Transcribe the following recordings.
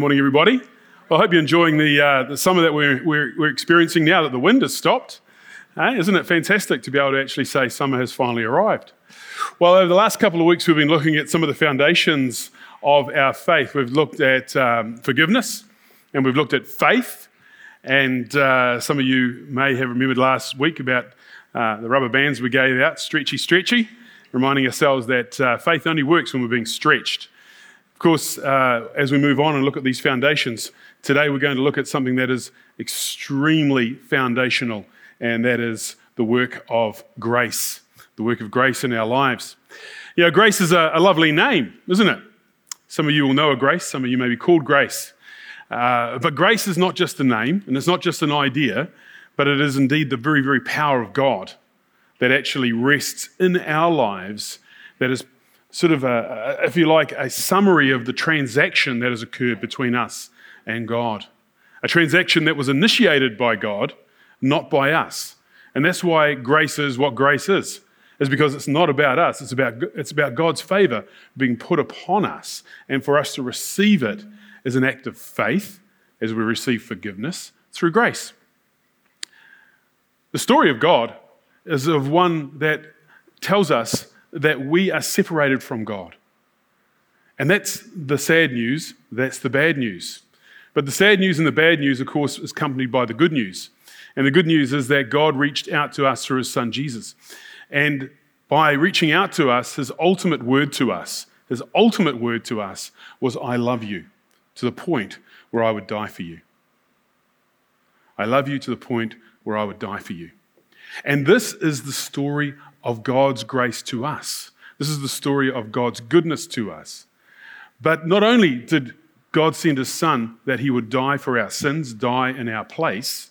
Morning, everybody. I hope you're enjoying the, uh, the summer that we're, we're, we're, experiencing now that the wind has stopped. Uh, isn't it fantastic to be able to actually say summer has finally arrived? Well, over the last couple of weeks, we've been looking at some of the foundations of our faith. We've looked at um, forgiveness and we've looked at faith. And uh, some of you may have remembered last week about uh, the rubber bands we gave out, stretchy, stretchy, reminding ourselves that uh, faith only works when we're being stretched. Of course, uh, as we move on and look at these foundations, today we're going to look at something that is extremely foundational, and that is the work of grace, the work of grace in our lives. You know, grace is a, a lovely name, isn't it? Some of you will know a grace, some of you may be called grace. Uh, but grace is not just a name, and it's not just an idea, but it is indeed the very, very power of God that actually rests in our lives that is sort of a, if you like, a summary of the transaction that has occurred between us and God. A transaction that was initiated by God, not by us. And that's why grace is what grace is, is because it's not about us, it's about, it's about God's favor being put upon us. And for us to receive it as an act of faith, as we receive forgiveness through grace. The story of God is of one that tells us that we are separated from God. And that's the sad news, that's the bad news. But the sad news and the bad news, of course, is accompanied by the good news. And the good news is that God reached out to us through his son Jesus. And by reaching out to us, his ultimate word to us, his ultimate word to us was, I love you, to the point where I would die for you. I love you to the point where I would die for you. And this is the story of God's grace to us. This is the story of God's goodness to us. But not only did God send his son that he would die for our sins, die in our place,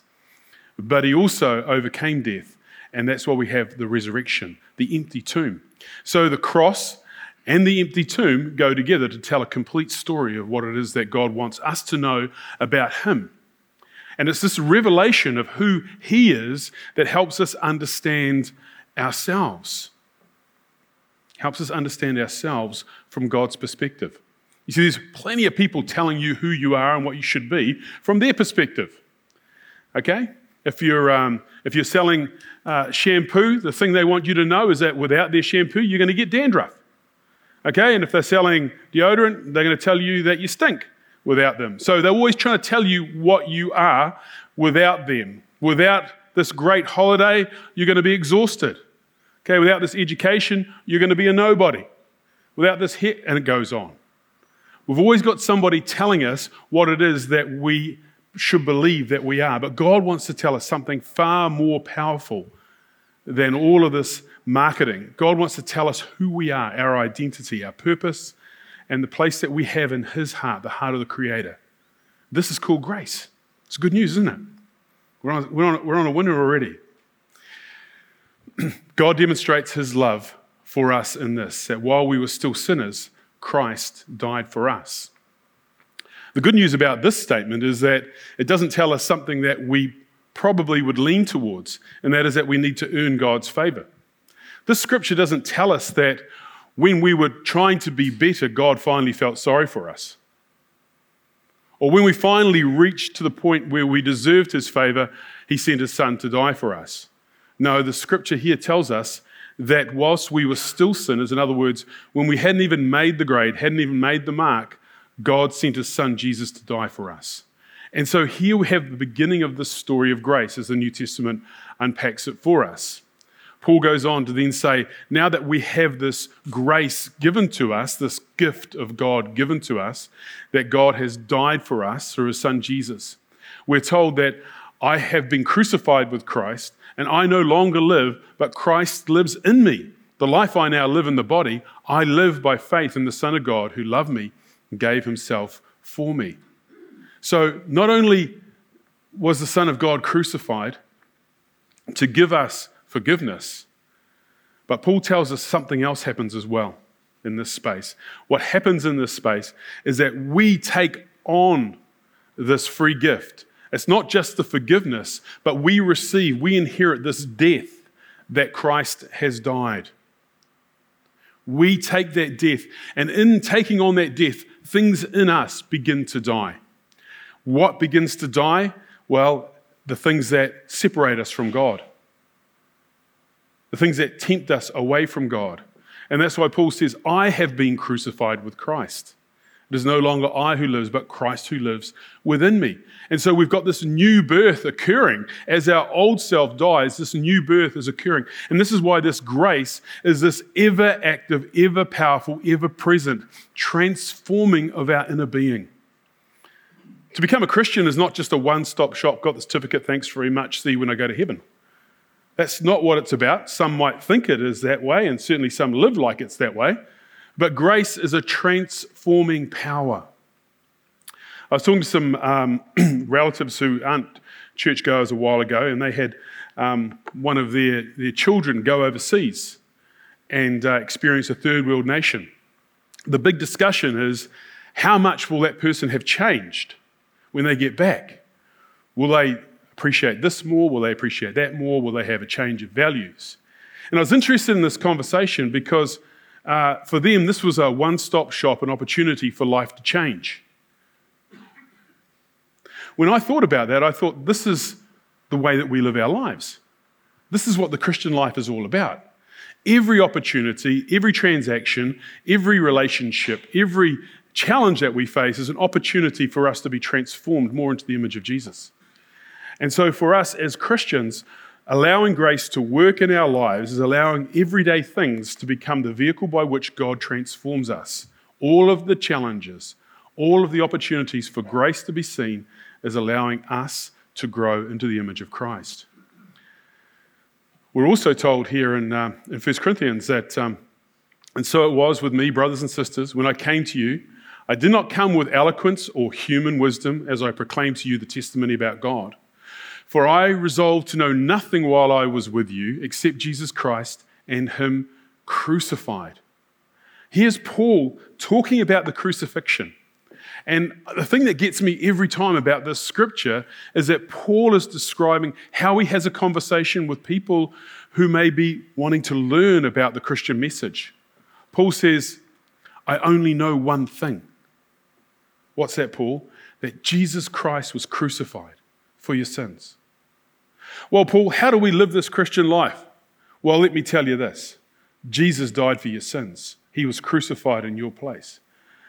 but he also overcame death. And that's why we have the resurrection, the empty tomb. So the cross and the empty tomb go together to tell a complete story of what it is that God wants us to know about him. And it's this revelation of who he is that helps us understand ourselves. Helps us understand ourselves from God's perspective. You see, there's plenty of people telling you who you are and what you should be from their perspective. Okay? If you're, um, if you're selling uh, shampoo, the thing they want you to know is that without their shampoo, you're going to get dandruff. Okay? And if they're selling deodorant, they're going to tell you that you stink without them. So they're always trying to tell you what you are without them. Without this great holiday, you're going to be exhausted. Okay, without this education, you're going to be a nobody. Without this hit, and it goes on. We've always got somebody telling us what it is that we should believe that we are. But God wants to tell us something far more powerful than all of this marketing. God wants to tell us who we are, our identity, our purpose, and the place that we have in His heart, the heart of the Creator. This is called grace. It's good news, isn't it? We're on, we're on, we're on a winner already. God demonstrates his love for us in this that while we were still sinners, Christ died for us. The good news about this statement is that it doesn't tell us something that we probably would lean towards, and that is that we need to earn God's favor. This scripture doesn't tell us that when we were trying to be better, God finally felt sorry for us. Or when we finally reached to the point where we deserved his favor, he sent his son to die for us. No, the scripture here tells us that whilst we were still sinners, in other words, when we hadn't even made the grade, hadn't even made the mark, God sent his son Jesus to die for us. And so here we have the beginning of the story of grace as the New Testament unpacks it for us. Paul goes on to then say, now that we have this grace given to us, this gift of God given to us, that God has died for us through his son Jesus, we're told that I have been crucified with Christ, and I no longer live, but Christ lives in me. The life I now live in the body, I live by faith in the Son of God who loved me and gave himself for me. So, not only was the Son of God crucified to give us forgiveness, but Paul tells us something else happens as well in this space. What happens in this space is that we take on this free gift it's not just the forgiveness, but we receive, we inherit this death that Christ has died. We take that death, and in taking on that death, things in us begin to die. What begins to die? Well, the things that separate us from God, the things that tempt us away from God. And that's why Paul says, I have been crucified with Christ. It is no longer I who lives, but Christ who lives within me. And so we've got this new birth occurring. As our old self dies, this new birth is occurring. And this is why this grace is this ever active, ever powerful, ever present transforming of our inner being. To become a Christian is not just a one stop shop, got the certificate, thanks very much, see you when I go to heaven. That's not what it's about. Some might think it is that way, and certainly some live like it's that way. But grace is a transforming power. I was talking to some um, relatives who aren't churchgoers a while ago, and they had um, one of their, their children go overseas and uh, experience a third world nation. The big discussion is how much will that person have changed when they get back? Will they appreciate this more? Will they appreciate that more? Will they have a change of values? And I was interested in this conversation because uh, for them, this was a one stop shop, an opportunity for life to change. When I thought about that, I thought this is the way that we live our lives. This is what the Christian life is all about. Every opportunity, every transaction, every relationship, every challenge that we face is an opportunity for us to be transformed more into the image of Jesus. And so, for us as Christians, Allowing grace to work in our lives is allowing everyday things to become the vehicle by which God transforms us. All of the challenges, all of the opportunities for grace to be seen is allowing us to grow into the image of Christ. We're also told here in, uh, in 1 Corinthians that, um, and so it was with me, brothers and sisters, when I came to you, I did not come with eloquence or human wisdom as I proclaimed to you the testimony about God. For I resolved to know nothing while I was with you except Jesus Christ and Him crucified. Here's Paul talking about the crucifixion. And the thing that gets me every time about this scripture is that Paul is describing how he has a conversation with people who may be wanting to learn about the Christian message. Paul says, I only know one thing. What's that, Paul? That Jesus Christ was crucified for your sins. Well, Paul, how do we live this Christian life? Well, let me tell you this Jesus died for your sins, He was crucified in your place.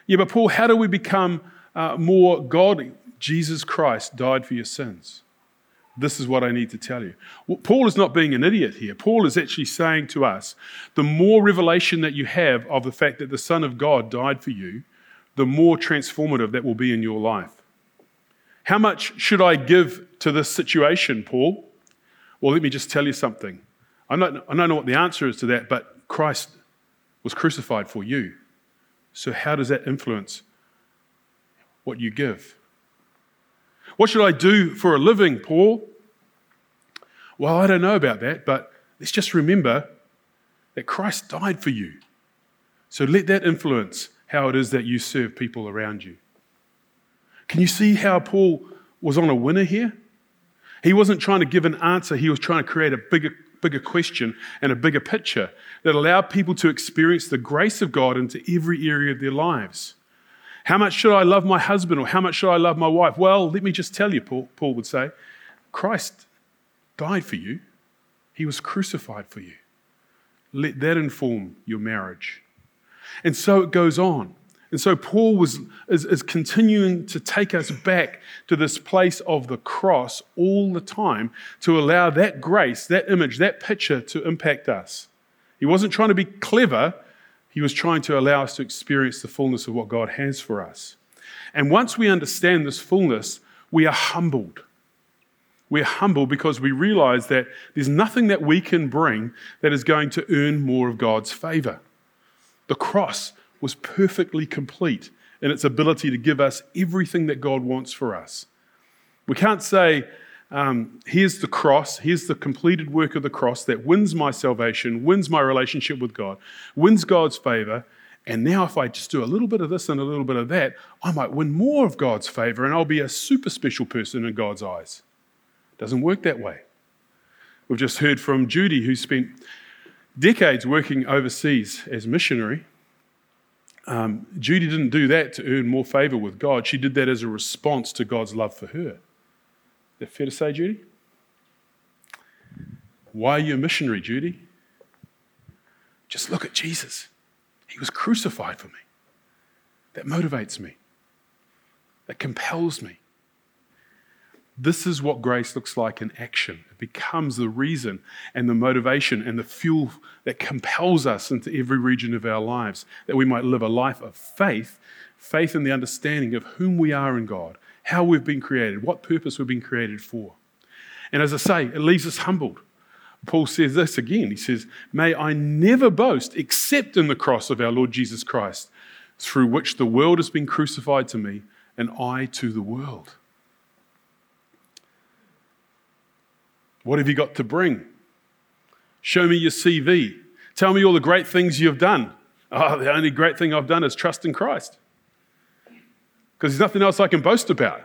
Yeah, but Paul, how do we become uh, more godly? Jesus Christ died for your sins. This is what I need to tell you. Well, Paul is not being an idiot here. Paul is actually saying to us the more revelation that you have of the fact that the Son of God died for you, the more transformative that will be in your life. How much should I give to this situation, Paul? Well, let me just tell you something. I'm not, I don't know what the answer is to that, but Christ was crucified for you. So, how does that influence what you give? What should I do for a living, Paul? Well, I don't know about that, but let's just remember that Christ died for you. So let that influence how it is that you serve people around you. Can you see how Paul was on a winner here? He wasn't trying to give an answer, he was trying to create a bigger, bigger question and a bigger picture that allowed people to experience the grace of God into every area of their lives. How much should I love my husband or how much should I love my wife? Well, let me just tell you, Paul, Paul would say, Christ died for you, he was crucified for you. Let that inform your marriage. And so it goes on. And so Paul was, is, is continuing to take us back to this place of the cross all the time to allow that grace, that image, that picture to impact us. He wasn't trying to be clever, he was trying to allow us to experience the fullness of what God has for us. And once we understand this fullness, we are humbled. We're humbled because we realize that there's nothing that we can bring that is going to earn more of God's favor. The cross was perfectly complete in its ability to give us everything that God wants for us. We can't say, um, here's the cross, here's the completed work of the cross that wins my salvation, wins my relationship with God, wins God's favor. And now, if I just do a little bit of this and a little bit of that, I might win more of God's favor and I'll be a super special person in God's eyes. Doesn't work that way. We've just heard from Judy, who spent decades working overseas as missionary um, Judy didn't do that to earn more favor with God. She did that as a response to God's love for her. Is that fair to say, Judy? Why are you a missionary, Judy? Just look at Jesus. He was crucified for me. That motivates me, that compels me. This is what grace looks like in action. It becomes the reason and the motivation and the fuel that compels us into every region of our lives, that we might live a life of faith, faith in the understanding of whom we are in God, how we've been created, what purpose we've been created for. And as I say, it leaves us humbled. Paul says this again. He says, May I never boast except in the cross of our Lord Jesus Christ, through which the world has been crucified to me and I to the world. What have you got to bring? Show me your CV. Tell me all the great things you've done. Oh, the only great thing I've done is trust in Christ. Because there's nothing else I can boast about.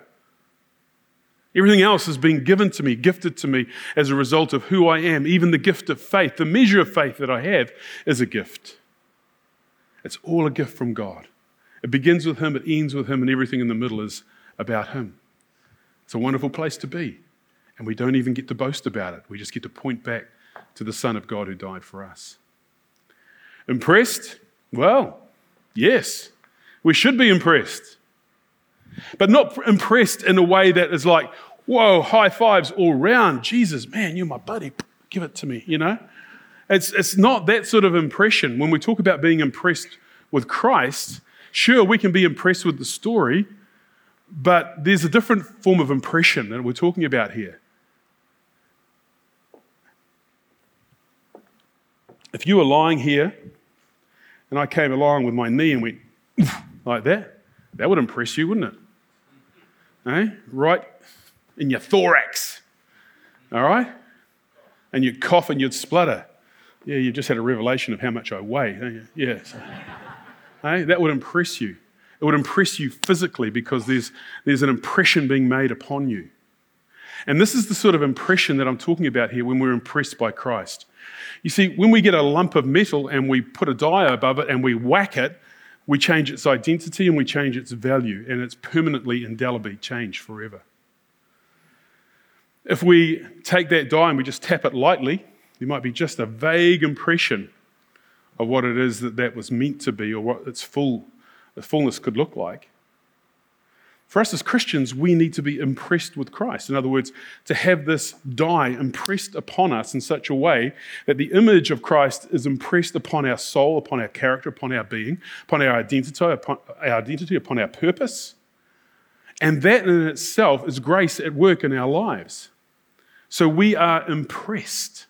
Everything else has been given to me, gifted to me as a result of who I am. Even the gift of faith, the measure of faith that I have, is a gift. It's all a gift from God. It begins with Him, it ends with Him, and everything in the middle is about Him. It's a wonderful place to be. And we don't even get to boast about it. We just get to point back to the Son of God who died for us. Impressed? Well, yes, we should be impressed. But not impressed in a way that is like, whoa, high fives all round. Jesus, man, you're my buddy. Give it to me, you know? It's, it's not that sort of impression. When we talk about being impressed with Christ, sure, we can be impressed with the story, but there's a different form of impression that we're talking about here. If you were lying here and I came along with my knee and went like that, that would impress you, wouldn't it? Eh? Right in your thorax. All right? And you'd cough and you'd splutter. Yeah, you just had a revelation of how much I weigh. Yeah. So, eh? That would impress you. It would impress you physically because there's, there's an impression being made upon you. And this is the sort of impression that I'm talking about here when we're impressed by Christ. You see, when we get a lump of metal and we put a die above it and we whack it, we change its identity and we change its value, and it's permanently, indelibly changed forever. If we take that die and we just tap it lightly, there might be just a vague impression of what it is that that was meant to be or what its full, the fullness could look like. For us as Christians, we need to be impressed with Christ. In other words, to have this die impressed upon us in such a way that the image of Christ is impressed upon our soul, upon our character, upon our being, upon our identity, upon our identity, upon our purpose. And that in itself is grace at work in our lives. So we are impressed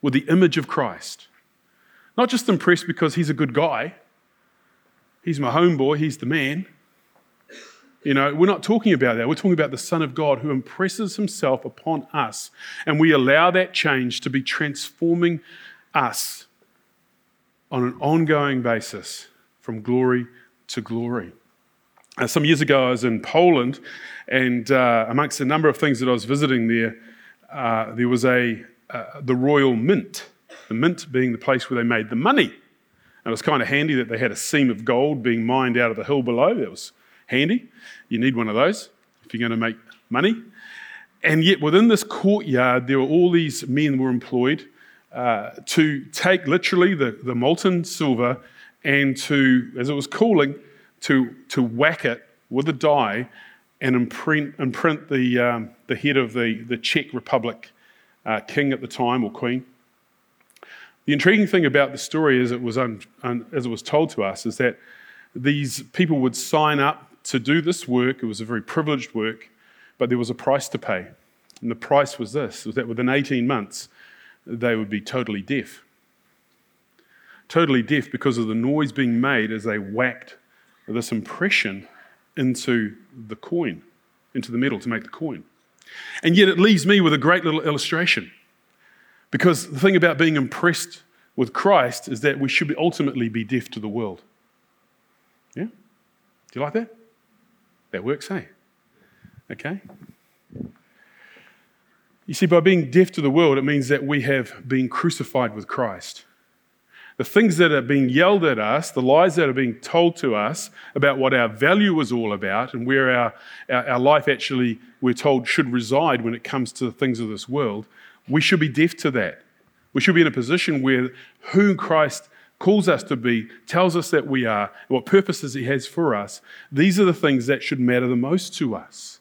with the image of Christ. Not just impressed because he's a good guy, he's my homeboy, he's the man you know, we're not talking about that. We're talking about the Son of God who impresses himself upon us, and we allow that change to be transforming us on an ongoing basis from glory to glory. Uh, some years ago, I was in Poland, and uh, amongst a number of things that I was visiting there, uh, there was a uh, the Royal Mint. The mint being the place where they made the money. And it was kind of handy that they had a seam of gold being mined out of the hill below. That was handy. You need one of those if you're going to make money. And yet, within this courtyard, there were all these men were employed uh, to take literally the, the molten silver and to, as it was cooling, to, to whack it with a die and imprint, imprint the, um, the head of the, the Czech Republic uh, king at the time or queen. The intriguing thing about the story, as it was, un, un, as it was told to us, is that these people would sign up to do this work, it was a very privileged work, but there was a price to pay. And the price was this was that within 18 months, they would be totally deaf. Totally deaf because of the noise being made as they whacked this impression into the coin, into the metal to make the coin. And yet it leaves me with a great little illustration. Because the thing about being impressed with Christ is that we should ultimately be deaf to the world. Yeah? Do you like that? That works, hey? Okay? You see, by being deaf to the world, it means that we have been crucified with Christ. The things that are being yelled at us, the lies that are being told to us about what our value is all about and where our, our, our life actually, we're told, should reside when it comes to the things of this world, we should be deaf to that. We should be in a position where who Christ calls us to be, tells us that we are, what purposes He has for us, these are the things that should matter the most to us.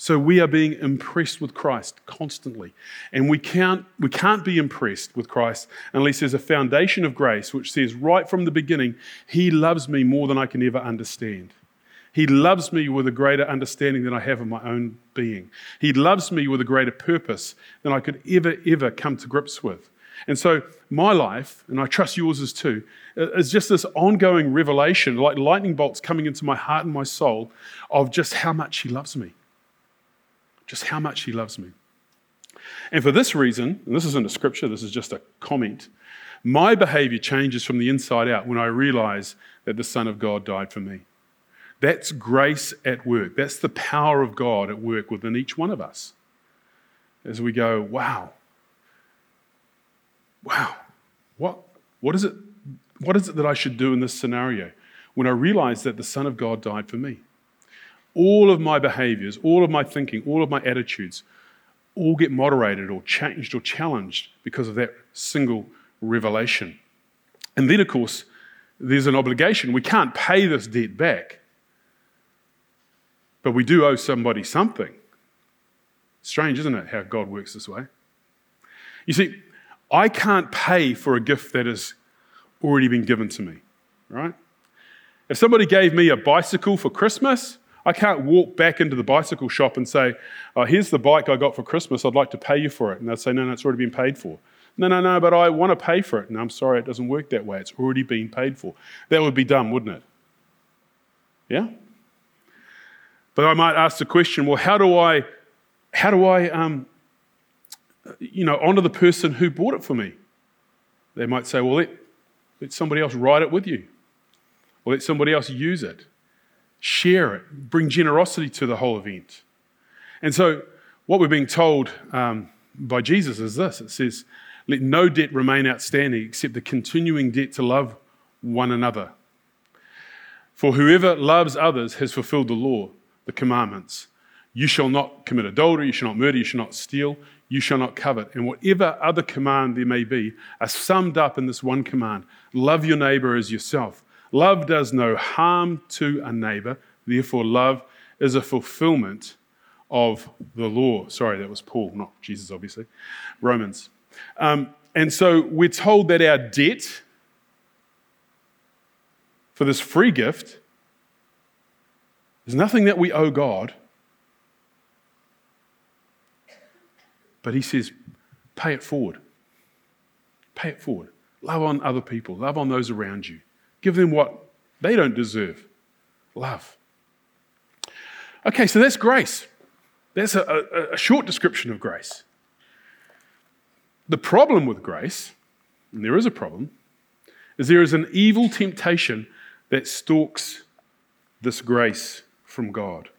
So we are being impressed with Christ constantly. And we can't, we can't be impressed with Christ unless there's a foundation of grace which says right from the beginning, He loves me more than I can ever understand. He loves me with a greater understanding than I have of my own being. He loves me with a greater purpose than I could ever, ever come to grips with. And so, my life, and I trust yours is too, is just this ongoing revelation, like lightning bolts coming into my heart and my soul, of just how much He loves me just how much He loves me. And for this reason, and this isn't a scripture, this is just a comment, my behavior changes from the inside out when I realize that the Son of God died for me. That's grace at work. That's the power of God at work within each one of us. As we go, wow, wow, what, what, is it, what is it that I should do in this scenario when I realize that the Son of God died for me? all of my behaviors, all of my thinking, all of my attitudes all get moderated or changed or challenged because of that single revelation. And then, of course, there's an obligation. We can't pay this debt back, but we do owe somebody something. Strange, isn't it, how God works this way? You see, I can't pay for a gift that has already been given to me, right? If somebody gave me a bicycle for Christmas, I can't walk back into the bicycle shop and say, oh, here's the bike I got for Christmas, I'd like to pay you for it. And they'd say, no, no, it's already been paid for. No, no, no, but I want to pay for it. And I'm sorry, it doesn't work that way. It's already been paid for. That would be dumb, wouldn't it? Yeah? But I might ask the question, well, how do I, how do I, um, you know, honor the person who bought it for me? They might say, well, let, let somebody else ride it with you, or let somebody else use it share it, bring generosity to the whole event. And so, what we're being told um, by Jesus is this it says, Let no debt remain outstanding except the continuing debt to love one another. For whoever loves others has fulfilled the law, the commandments. You shall not commit adultery, you shall not murder, you shall not steal, you shall not covet. And whatever other command there may be are summed up in this one command love your neighbor as yourself. Love does no harm to a neighbor, therefore, love is a fulfillment of the law. Sorry, that was Paul, not Jesus, obviously. Romans. Um, and so we're told that our debt for this free gift is nothing that we owe God, but He says, pay it forward. Pay it forward. Love on other people, love on those around you. Give them what they don't deserve love. Okay, so that's grace. That's a, a, a, short description of grace. The problem with grace, and there is a problem, is there is an evil temptation that stalks this grace from God.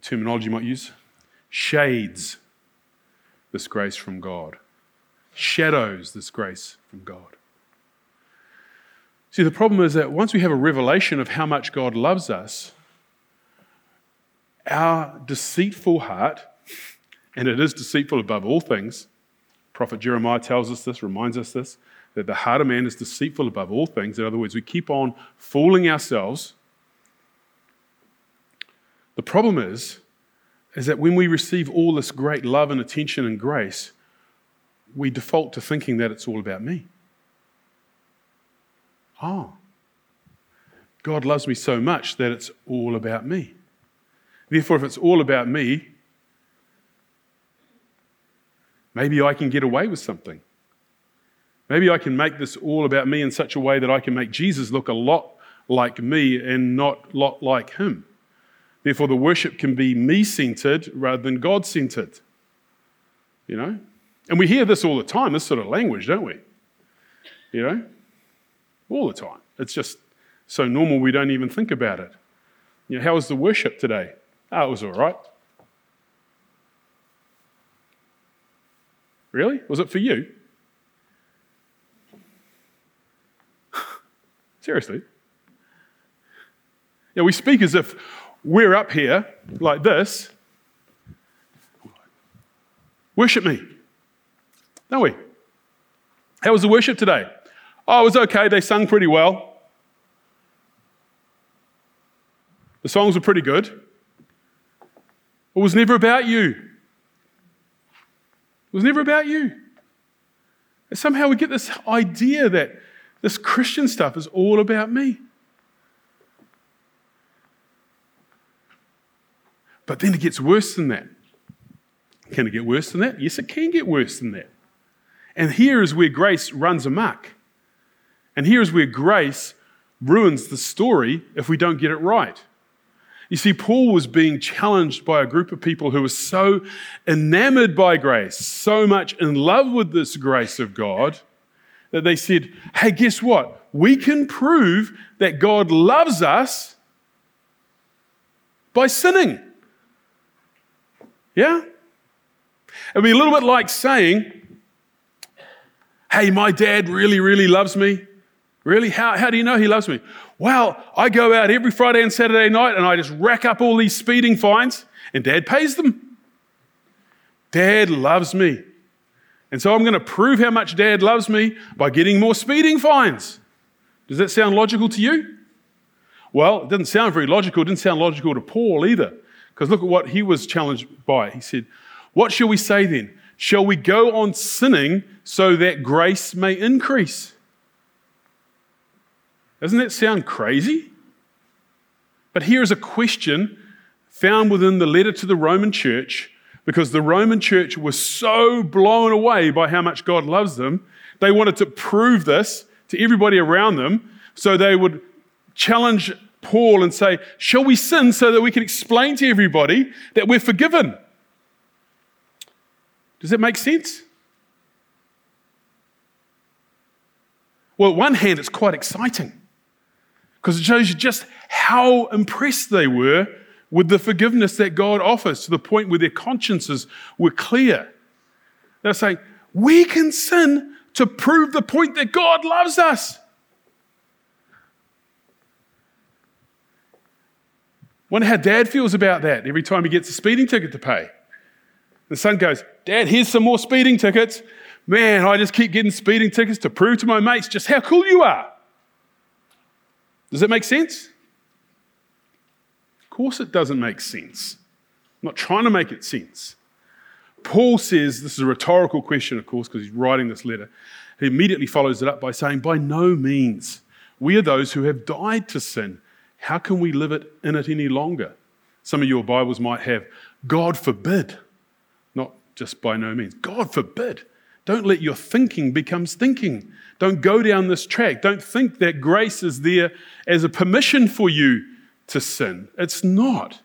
Terminology you might use shades this grace from God, shadows this grace from God. See, the problem is that once we have a revelation of how much God loves us, our deceitful heart, and it is deceitful above all things, Prophet Jeremiah tells us this, reminds us this, that the heart of man is deceitful above all things. In other words, we keep on fooling ourselves. The problem is, is that when we receive all this great love and attention and grace, we default to thinking that it's all about me. Oh, God loves me so much that it's all about me. Therefore, if it's all about me, maybe I can get away with something. Maybe I can make this all about me in such a way that I can make Jesus look a lot like me and not a lot like him. Therefore, the worship can be me centered rather than God centered. You know? And we hear this all the time, this sort of language, don't we? You know? all the time. It's just so normal we don't even think about it. You know, how was the worship today? Oh, it was all right. Really? Was it for you? Seriously. Yeah, we speak as if we're up here like this. Worship me. Don't we? How was the worship today? Oh, it was okay. They sung pretty well. The songs were pretty good. It was never about you. It was never about you. And somehow we get this idea that this Christian stuff is all about me. But then it gets worse than that. Can it get worse than that? Yes, it can get worse than that. And here is where grace runs amok. And here is where grace ruins the story if we don't get it right. You see, Paul was being challenged by a group of people who were so enamored by grace, so much in love with this grace of God, that they said, Hey, guess what? We can prove that God loves us by sinning. Yeah? It'd be a little bit like saying, Hey, my dad really, really loves me. Really? How, how do you know he loves me? Well, I go out every Friday and Saturday night and I just rack up all these speeding fines, and dad pays them. Dad loves me. And so I'm going to prove how much dad loves me by getting more speeding fines. Does that sound logical to you? Well, it doesn't sound very logical. It didn't sound logical to Paul either. Because look at what he was challenged by. He said, What shall we say then? Shall we go on sinning so that grace may increase? Doesn't that sound crazy? But here is a question found within the letter to the Roman church because the Roman church was so blown away by how much God loves them, they wanted to prove this to everybody around them. So they would challenge Paul and say, Shall we sin so that we can explain to everybody that we're forgiven? Does that make sense? Well, at one hand, it's quite exciting because it shows you just how impressed they were with the forgiveness that God offers to the point where their consciences were clear. They're saying, We can sin to prove the point that God loves us. Wonder how dad feels about that every time he gets a speeding ticket to pay. The son goes, Dad, here's some more speeding tickets. Man, I just keep getting speeding tickets to prove to my mates just how cool you are. Does that make sense? Of course, it doesn't make sense. I'm not trying to make it sense. Paul says this is a rhetorical question, of course, because he's writing this letter. He immediately follows it up by saying, By no means. We are those who have died to sin how can we live it in it any longer? Some of your Bibles might have, God forbid. Not just by no means. God forbid. Don't let your thinking become thinking. Don't go down this track. Don't think that grace is there as a permission for you to sin. It's not.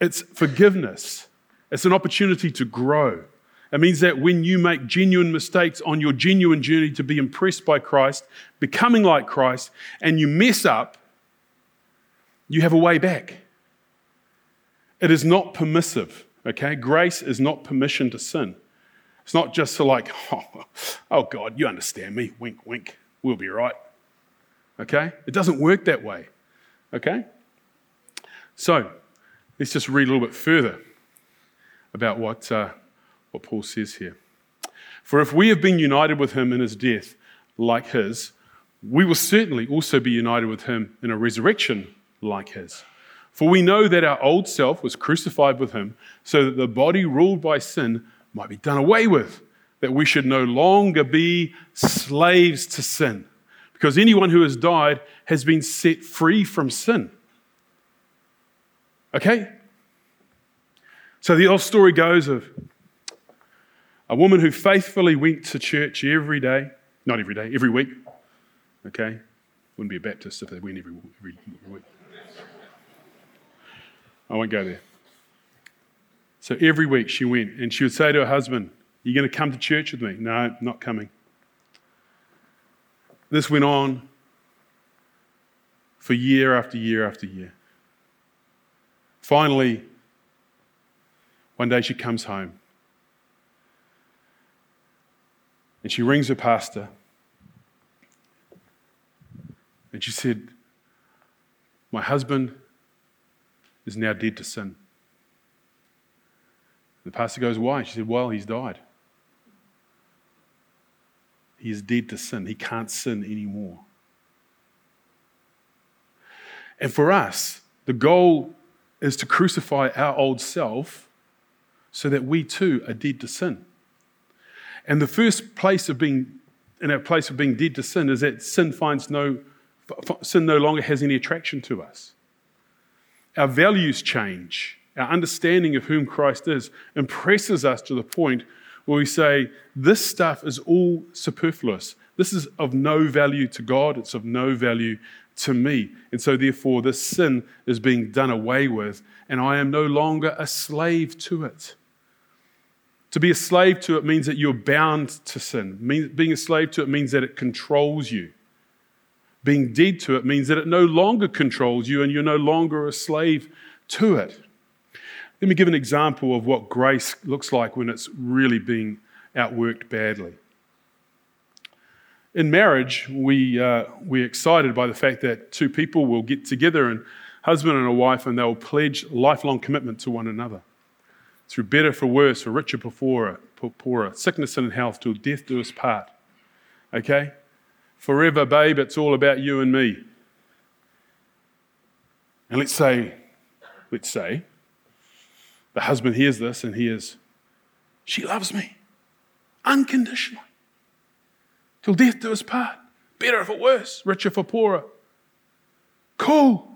It's forgiveness. It's an opportunity to grow. It means that when you make genuine mistakes on your genuine journey to be impressed by Christ, becoming like Christ, and you mess up, you have a way back. It is not permissive, okay? Grace is not permission to sin. It's not just to like, oh, oh God, you understand me, wink, wink, we'll be right, okay? It doesn't work that way, okay? So, let's just read a little bit further about what, uh, what Paul says here. For if we have been united with him in his death, like his, we will certainly also be united with him in a resurrection like his. For we know that our old self was crucified with him, so that the body ruled by sin might be done away with, that we should no longer be slaves to sin. Because anyone who has died has been set free from sin. Okay? So the old story goes of a woman who faithfully went to church every day, not every day, every week. Okay? Wouldn't be a Baptist if they went every, every, every week. I won't go there. So every week she went and she would say to her husband, You going to come to church with me? No, not coming. This went on for year after year after year. Finally, one day she comes home and she rings her pastor And she said, My husband is now dead to sin. The pastor goes, Why? She said, Well, he's died. He is dead to sin. He can't sin anymore. And for us, the goal is to crucify our old self so that we too are dead to sin. And the first place of being in our place of being dead to sin is that sin finds no sin no longer has any attraction to us. Our values change. Our understanding of whom Christ is impresses us to the point where we say, This stuff is all superfluous. This is of no value to God, it's of no value to me. And so, therefore, this sin is being done away with, and I am no longer a slave to it. To be a slave to it means that you're bound to sin. Being a slave to it means that it controls you. Being dead to it means that it no longer controls you and you're no longer a slave to it. Let me give an example of what grace looks like when it's really being outworked badly. In marriage, we, uh, we're excited by the fact that two people will get together, and husband and a wife, and they'll pledge lifelong commitment to one another through better for worse, for richer for poorer, poorer, sickness and health, till death do us part. Okay? Forever, babe, it's all about you and me. And let's say, let's say, the husband hears this and hears, She loves me unconditionally. Till death do us part. Better for worse, richer for poorer. Cool.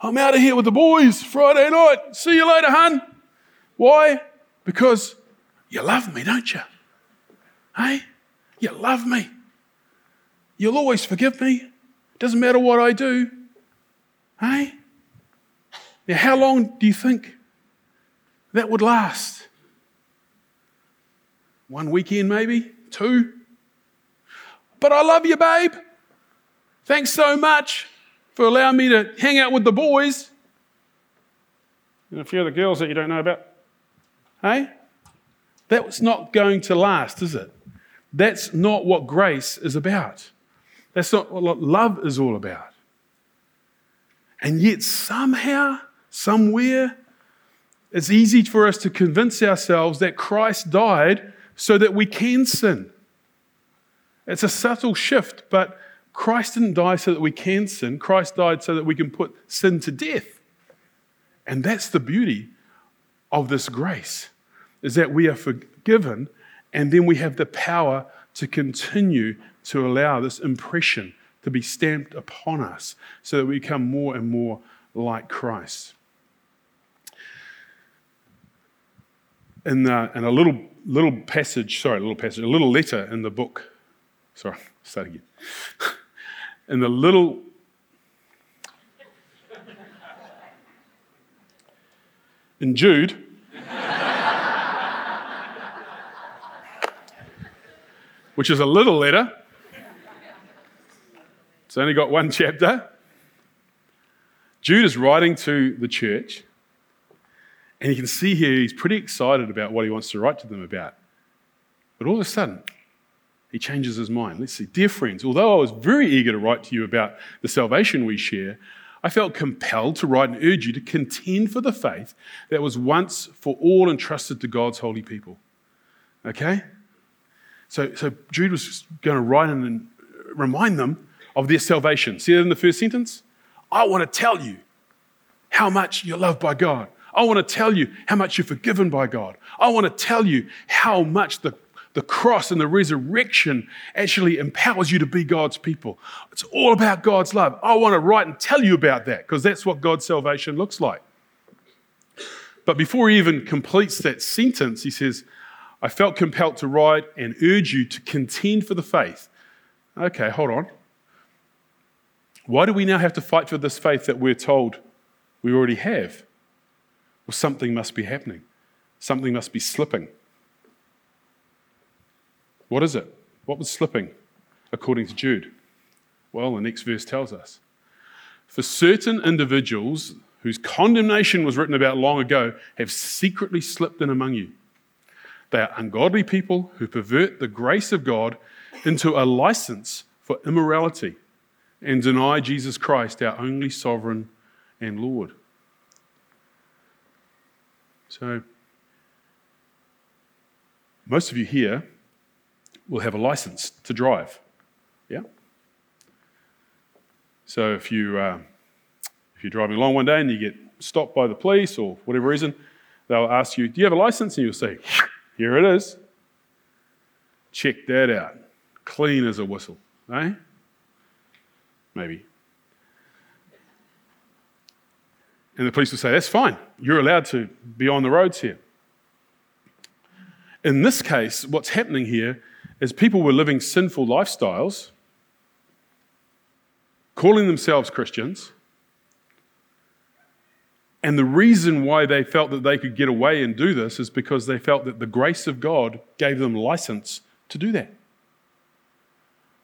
I'm out of here with the boys Friday night. See you later, hun. Why? Because you love me, don't you? Hey? You love me. You'll always forgive me. Doesn't matter what I do. Hey? Now, how long do you think that would last? One weekend, maybe? Two? But I love you, babe. Thanks so much for allowing me to hang out with the boys and a few of the girls that you don't know about. Hey? That's not going to last, is it? That's not what grace is about. That's not what love is all about. And yet, somehow, somewhere, it's easy for us to convince ourselves that Christ died so that we can sin. It's a subtle shift, but Christ didn't die so that we can sin. Christ died so that we can put sin to death. And that's the beauty of this grace is that we are forgiven and then we have the power to continue to allow this impression to be stamped upon us so that we become more and more like Christ. In, the, in a little, little passage, sorry, a little passage, a little letter in the book, sorry, start again. in the little in Jude, which is a little letter. It's only got one chapter. Jude is writing to the church, and you can see here he's pretty excited about what he wants to write to them about. But all of a sudden, he changes his mind. Let's see. Dear friends, although I was very eager to write to you about the salvation we share, I felt compelled to write and urge you to contend for the faith that was once for all entrusted to God's holy people. Okay? So, so Jude was going to write and remind them of their salvation. See that in the first sentence? I want to tell you how much you're loved by God. I want to tell you how much you're forgiven by God. I want to tell you how much the, the cross and the resurrection actually empowers you to be God's people. It's all about God's love. I want to write and tell you about that because that's what God's salvation looks like. But before he even completes that sentence, he says, I felt compelled to write and urge you to contend for the faith. Okay, hold on. Why do we now have to fight for this faith that we're told we already have? Well, something must be happening, something must be slipping. What is it? What was slipping, according to Jude? Well, the next verse tells us. For certain individuals whose condemnation was written about long ago have secretly slipped in among you they are ungodly people who pervert the grace of God into a license for immorality. And deny Jesus Christ, our only sovereign and Lord. So, most of you here will have a license to drive. Yeah? So, if, you, uh, if you're driving along one day and you get stopped by the police or whatever reason, they'll ask you, Do you have a license? And you'll say, Here it is. Check that out. Clean as a whistle. Eh? Maybe. And the police will say, That's fine. You're allowed to be on the roads here. In this case, what's happening here is people were living sinful lifestyles, calling themselves Christians. And the reason why they felt that they could get away and do this is because they felt that the grace of God gave them license to do that.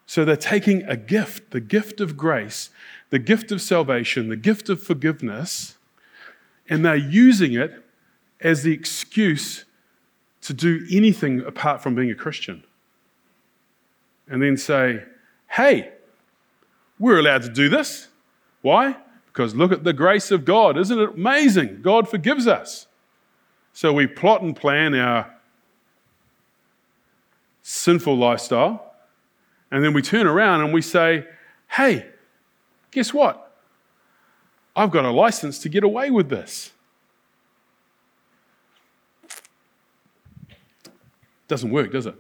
So they're taking a gift, the gift of grace, the gift of salvation, the gift of forgiveness, and they're using it as the excuse to do anything apart from being a Christian. And then say, hey, we're allowed to do this. Why? Because look at the grace of God. Isn't it amazing? God forgives us. So we plot and plan our sinful lifestyle, and then we turn around and we say, hey, guess what? I've got a license to get away with this. Doesn't work, does it?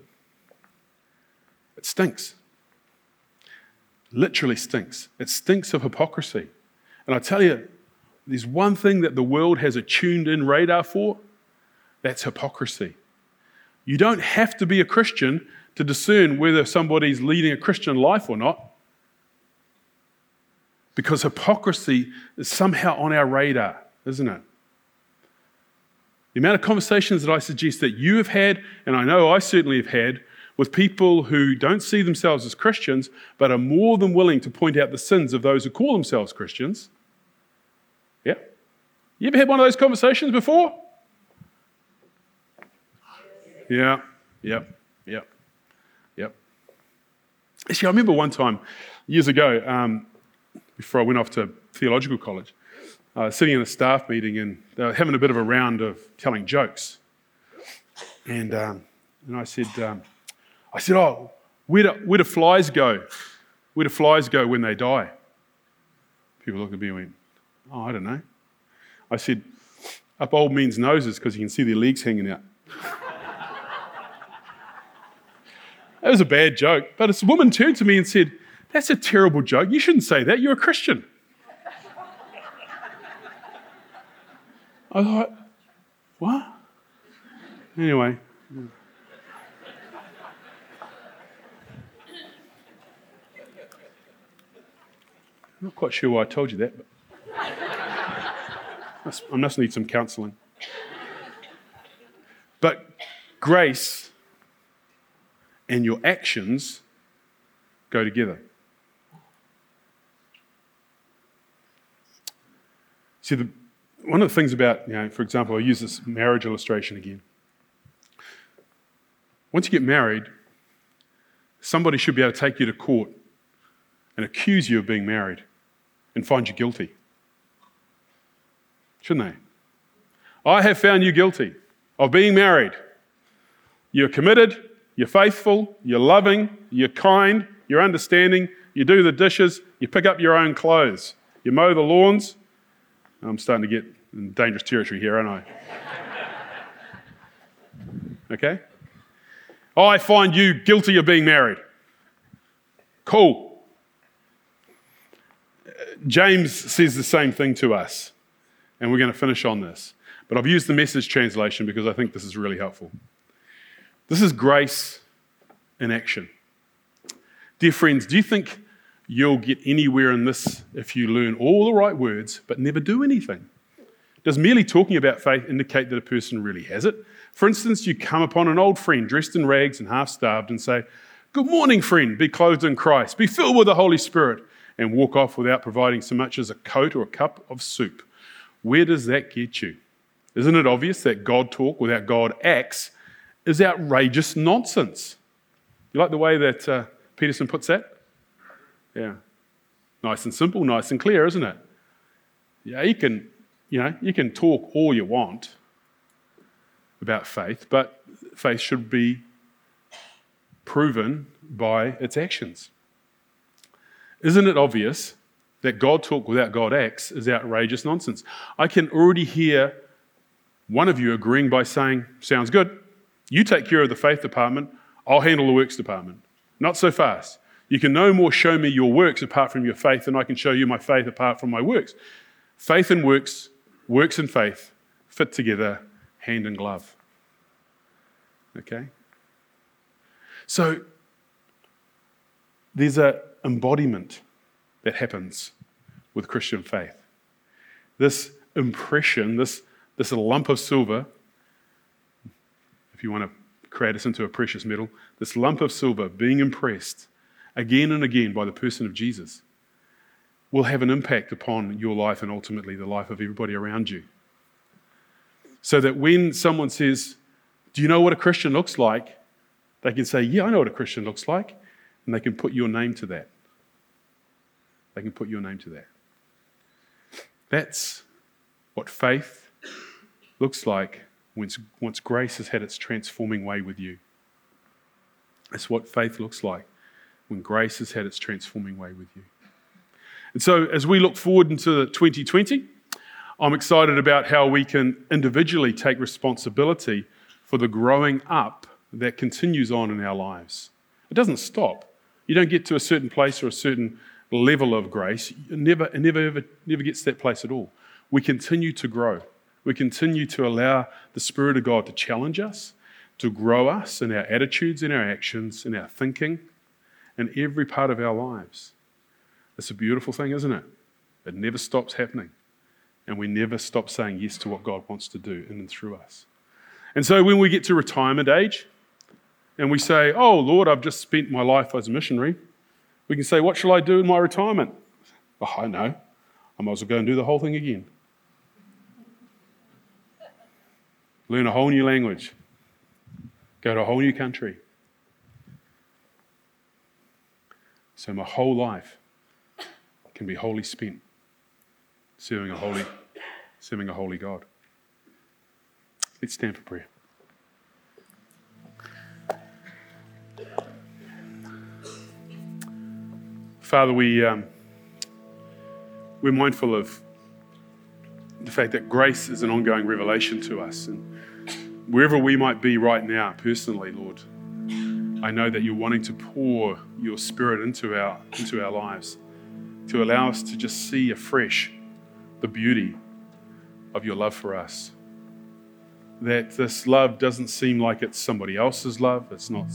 It stinks. Literally stinks. It stinks of hypocrisy. And I tell you, there's one thing that the world has a tuned in radar for that's hypocrisy. You don't have to be a Christian to discern whether somebody's leading a Christian life or not. Because hypocrisy is somehow on our radar, isn't it? The amount of conversations that I suggest that you have had, and I know I certainly have had, with people who don't see themselves as Christians, but are more than willing to point out the sins of those who call themselves Christians. Yeah? You ever had one of those conversations before? Yeah, yep, yep, yep. Actually, I remember one time years ago, um, before I went off to theological college, uh, sitting in a staff meeting and they were having a bit of a round of telling jokes. And, um, and I said, um, I said, oh, where do, where do flies go? Where do flies go when they die? People looked at me and went, oh, I don't know. I said, up old men's noses because you can see their legs hanging out. that was a bad joke. But this woman turned to me and said, That's a terrible joke. You shouldn't say that. You're a Christian. I thought, what? Anyway. I'm not quite sure why I told you that, but I must need some counseling. But grace and your actions go together. See, the, one of the things about, you know, for example, I'll use this marriage illustration again. Once you get married, somebody should be able to take you to court and accuse you of being married and find you guilty. Shouldn't they? I have found you guilty of being married. You're committed, you're faithful, you're loving, you're kind, you're understanding, you do the dishes, you pick up your own clothes, you mow the lawns, I'm starting to get in dangerous territory here, aren't I? Okay? I find you guilty of being married. Cool. James says the same thing to us, and we're going to finish on this. But I've used the message translation because I think this is really helpful. This is grace in action. Dear friends, do you think you'll get anywhere in this if you learn all the right words but never do anything. Does merely talking about faith indicate that a person really has it? For instance, you come upon an old friend dressed in rags and half starved and say, Good morning, friend, be clothed in Christ, be filled with the Holy Spirit, and walk off without providing so much as a coat or a cup of soup. Where does that get you? Isn't it obvious that God talk without God acts is outrageous nonsense? You like the way that uh, Peterson puts that? Yeah. Nice and simple, nice and clear, isn't it? Yeah, you can, you know, you can talk all you want about faith, but faith should be proven by its actions. Isn't it obvious that God talk without God acts is outrageous nonsense? I can already hear one of you agreeing by saying, Sounds good. You take care of the faith department, I'll handle the works department. Not so fast. You can no more show me your works apart from your faith than I can show you my faith apart from my works. Faith and works, works and faith fit together hand in glove. Okay? So there's an embodiment that happens with Christian faith. This impression, this, this lump of silver, if you want to create us into a precious metal, this lump of silver being impressed again and again by the person of Jesus will have an impact upon your life and ultimately the life of everybody around you. So that when someone says, Do you know what a Christian looks like? They can say, Yeah, I know what a Christian looks like. And they can put your name to that. They can put your name to that. That's what faith looks like once, once grace has had its transforming way with you. That's what faith looks like when grace has had its transforming way with you. And so, as we look forward into 2020, I'm excited about how we can individually take responsibility for the growing up that continues on in our lives. It doesn't stop. You don't get to a certain place or a certain level of grace. It never, it never, ever, never gets to that place at all. We continue to grow. We continue to allow the Spirit of God to challenge us, to grow us in our attitudes, in our actions, in our thinking, in every part of our lives. It's a beautiful thing, isn't it? It never stops happening. And we never stop saying yes to what God wants to do in and through us. And so when we get to retirement age, and we say, Oh, Lord, I've just spent my life as a missionary, we can say, What shall I do in my retirement? Oh, I know. I might as well go and do the whole thing again. Learn a whole new language, go to a whole new country. So my whole life can be wholly spent serving a holy, serving a holy God. Let's stand for prayer. Father, we, um, we're mindful of the fact that grace is an ongoing revelation to us. And wherever we might be right now, personally, Lord, I know that you're wanting to pour your spirit into our, into our lives, to allow us to just see afresh the beauty of your love for us. That this love doesn't seem like it's somebody else's love, it's not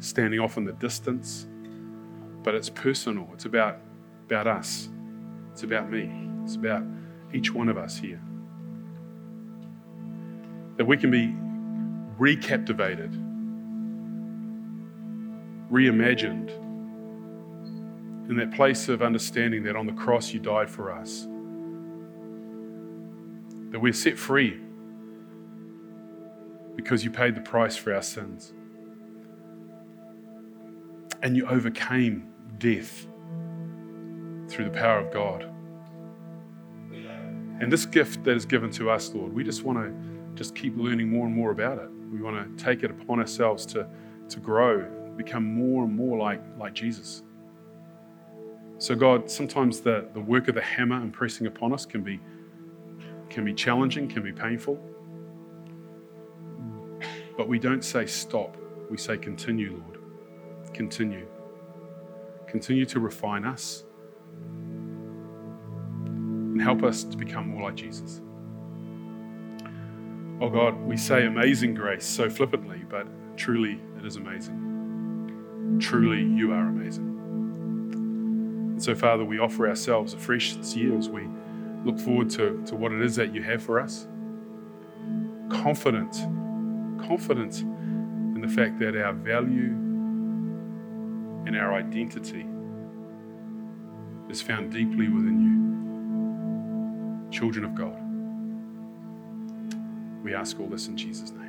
standing off in the distance but it's personal. It's about, about us. It's about me. It's about each one of us here. That we can be recaptivated, reimagined in that place of understanding that on the cross you died for us. That we're set free because you paid the price for our sins. And you overcame death through the power of God. And this gift that is given to us, Lord, we just want to just keep learning more and more about it. We want to take it upon ourselves to, to grow, become more and more like, like Jesus. So, God, sometimes the, the work of the hammer impressing upon us can be, can be challenging, can be painful. But we don't say stop, we say continue, Lord. Continue. Continue to refine us and help us to become more like Jesus. Oh God, we say amazing grace so flippantly, but truly it is amazing. Truly, you are amazing. And so, Father, we offer ourselves afresh this year as we look forward to, to what it is that you have for us. Confident, confident in the fact that our value and our identity is found deeply within you. Children of God. We ask all this in Jesus' name.